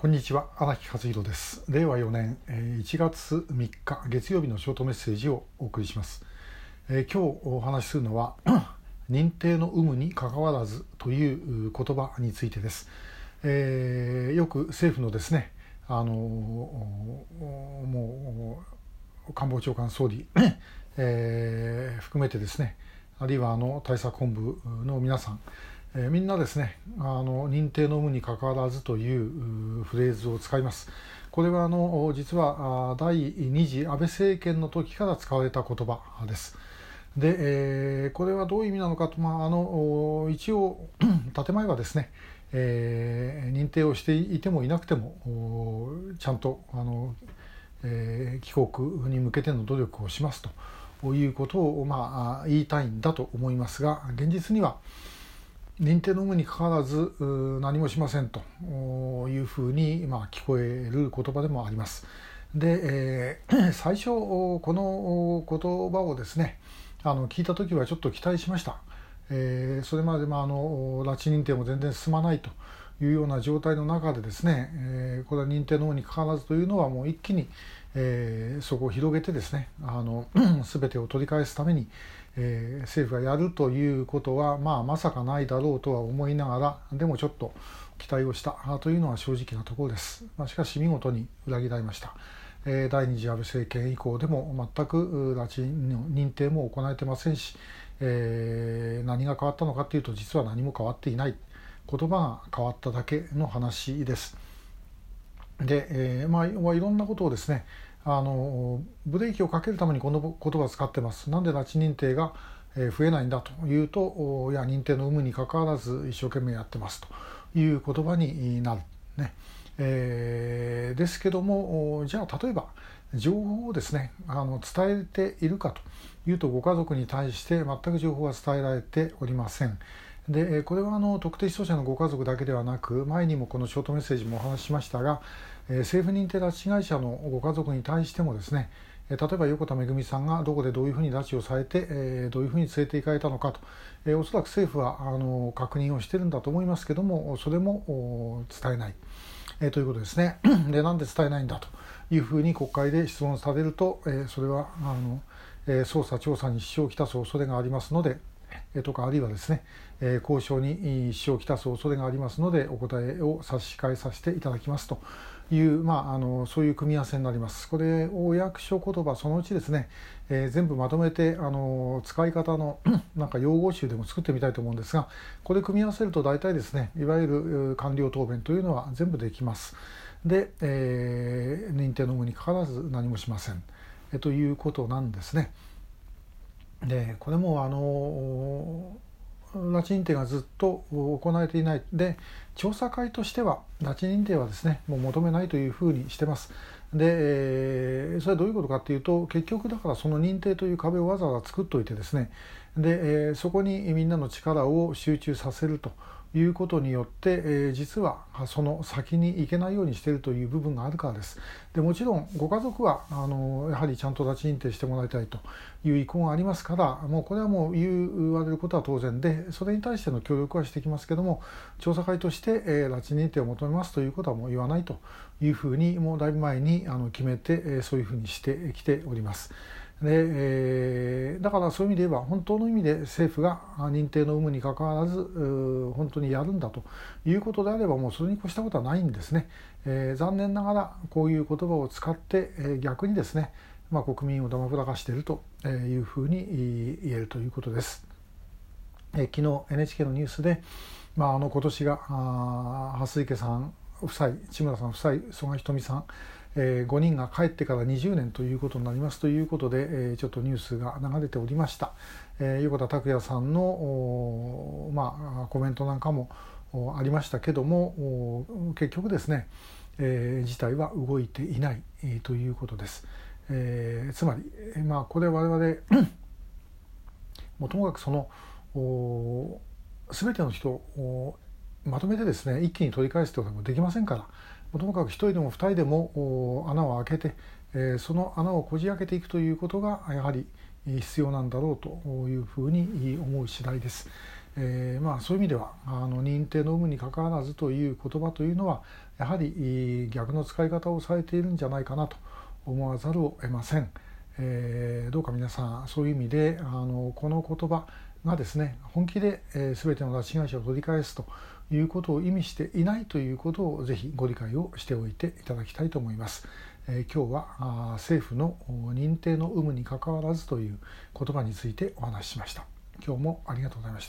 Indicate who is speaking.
Speaker 1: こんにちは荒木和弘です。令和4年1月3日月曜日のショートメッセージをお送りします、えー、今日お話しするのは 認定の有無にかかわらずという言葉についてです、えー、よく政府のですねあのもう官房長官総理、えー、含めてですねあるいはあの対策本部の皆さんえー、みんなですねあの認定の有無にかかわらずというフレーズを使います。これはあの実は第2次安倍政権の時から使われた言葉です。で、えー、これはどういう意味なのかと、まあ、あの一応 建前はですね、えー、認定をしていてもいなくてもちゃんとあの、えー、帰国に向けての努力をしますということを、まあ、言いたいんだと思いますが現実には、認定の有無にかかわらず何もしませんというふうに、まあ、聞こえる言葉でもあります。で、えー、最初この言葉をですねあの聞いた時はちょっと期待しました。えー、それまで、まあ、あの拉致認定も全然進まないというような状態の中でですね、えー、これは認定の有無にかかわらずというのはもう一気に、えー、そこを広げてですねあの 全てを取り返すために、えー、政府がやるということは、まあ、まさかないだろうとは思いながらでもちょっと期待をしたというのは正直なところです、まあ、しかし見事に裏切られました、えー、第二次安倍政権以降でも全く拉致の認定も行えてませんし、え、何が変わったのかというと実は何も変わっていない。言葉が変わっただけの話です。で、えーまあ、いろんなことをですねあのブレーキをかけるためにこの言葉を使ってます。なんで拉致認定が増えないんだというといや認定の有無にかかわらず一生懸命やってますという言葉になる。ねえー、ですけどもじゃあ例えば情報をですねあの伝えているかというとご家族に対して全く情報は伝えられておりません。でこれはあの特定失踪者のご家族だけではなく前にもこのショートメッセージもお話ししましたが、え、政府認定拉致被害者のご家族に対してもですね例えば横田めぐみさんがどこでどういうふうに拉致をされて、え、どういうふうに連れて行かれたのかと、え、おそらく政府はあの確認をしてるんだと思いますけどもそれも伝えない、え、ということですね。でなんで伝えないんだというふうに国会で質問されると、え、それはあの、え、捜査調査に支障をきたす恐れがありますのでとかあるいはですね、え交渉に支障をきたす恐れがありますのでお答えを差し控えさせていただきますという、まあ、あのそういう組み合わせになります。これお役所言葉そのうちですね、えー、全部まとめてあの使い方の なんか用語集でも作ってみたいと思うんですがこれ組み合わせると大体ですねいわゆる官僚答弁というのは全部できます。で、えー、認定の有無にかかわらず何もしません、えということなんですね。でこれもあの拉致認定がずっと行われていないで調査会としては拉致認定はですねもう求めないというふうにしてます。でそれはどういうことかっていうと結局だからその認定という壁をわざわざ作っておいてですねでそこにみんなの力を集中させると。いうことによって、えー、実はその先に行けないようにしているという部分があるからです。でもちろんご家族はあのやはりちゃんと拉致認定してもらいたいという意向がありますからもうこれはもう言われることは当然でそれに対しての協力はしてきますけども調査会として、えー、拉致認定を求めますということはもう言わないというふうにもうだいぶ前にあの決めて、えー、そういうふうにしてきております。でえー、だからそういう意味で言えば本当の意味で政府が認定の有無にかかわらず本当にやるんだということであればもうそれに越したことはないんですね、えー、残念ながらこういう言葉を使って、えー、逆にですね、まあ、国民をだまくらかしているというふうに言えるということです。えー、昨日 NHK のニュースで、まあ、あの今年が蓮池さん夫妻千村さん夫妻曽我ひとみさんえ、5人が帰ってから20年ということになりますということで、え、ちょっとニュースが流れておりました、え、横田拓也さんのまあ、コメントなんかもありましたけども結局ですね、え、事態は動いていない、ということです、え、つまり、まあ、これ我々もともかくその全ての人まとめてですね一気に取り返すということもできませんからともかく1人でも2人でも穴を開けて、えー、その穴をこじ開けていくということがやはり必要なんだろうというふうに思う次第です。えー、まあ、そういう意味ではあの認定の有無にかかわらずという言葉というのはやはり逆の使い方をされているんじゃないかなと思わざるを得ません。えー、どうか皆さんそういう意味であのこの言葉がですね本気で、えー、全ての拉致被害者を取り返すということを意味していないということをぜひご理解をしておいていただきたいと思います。えー、今日はあ政府の認定の有無にかかわらずという言葉についてお話ししました。今日もありがとうございました。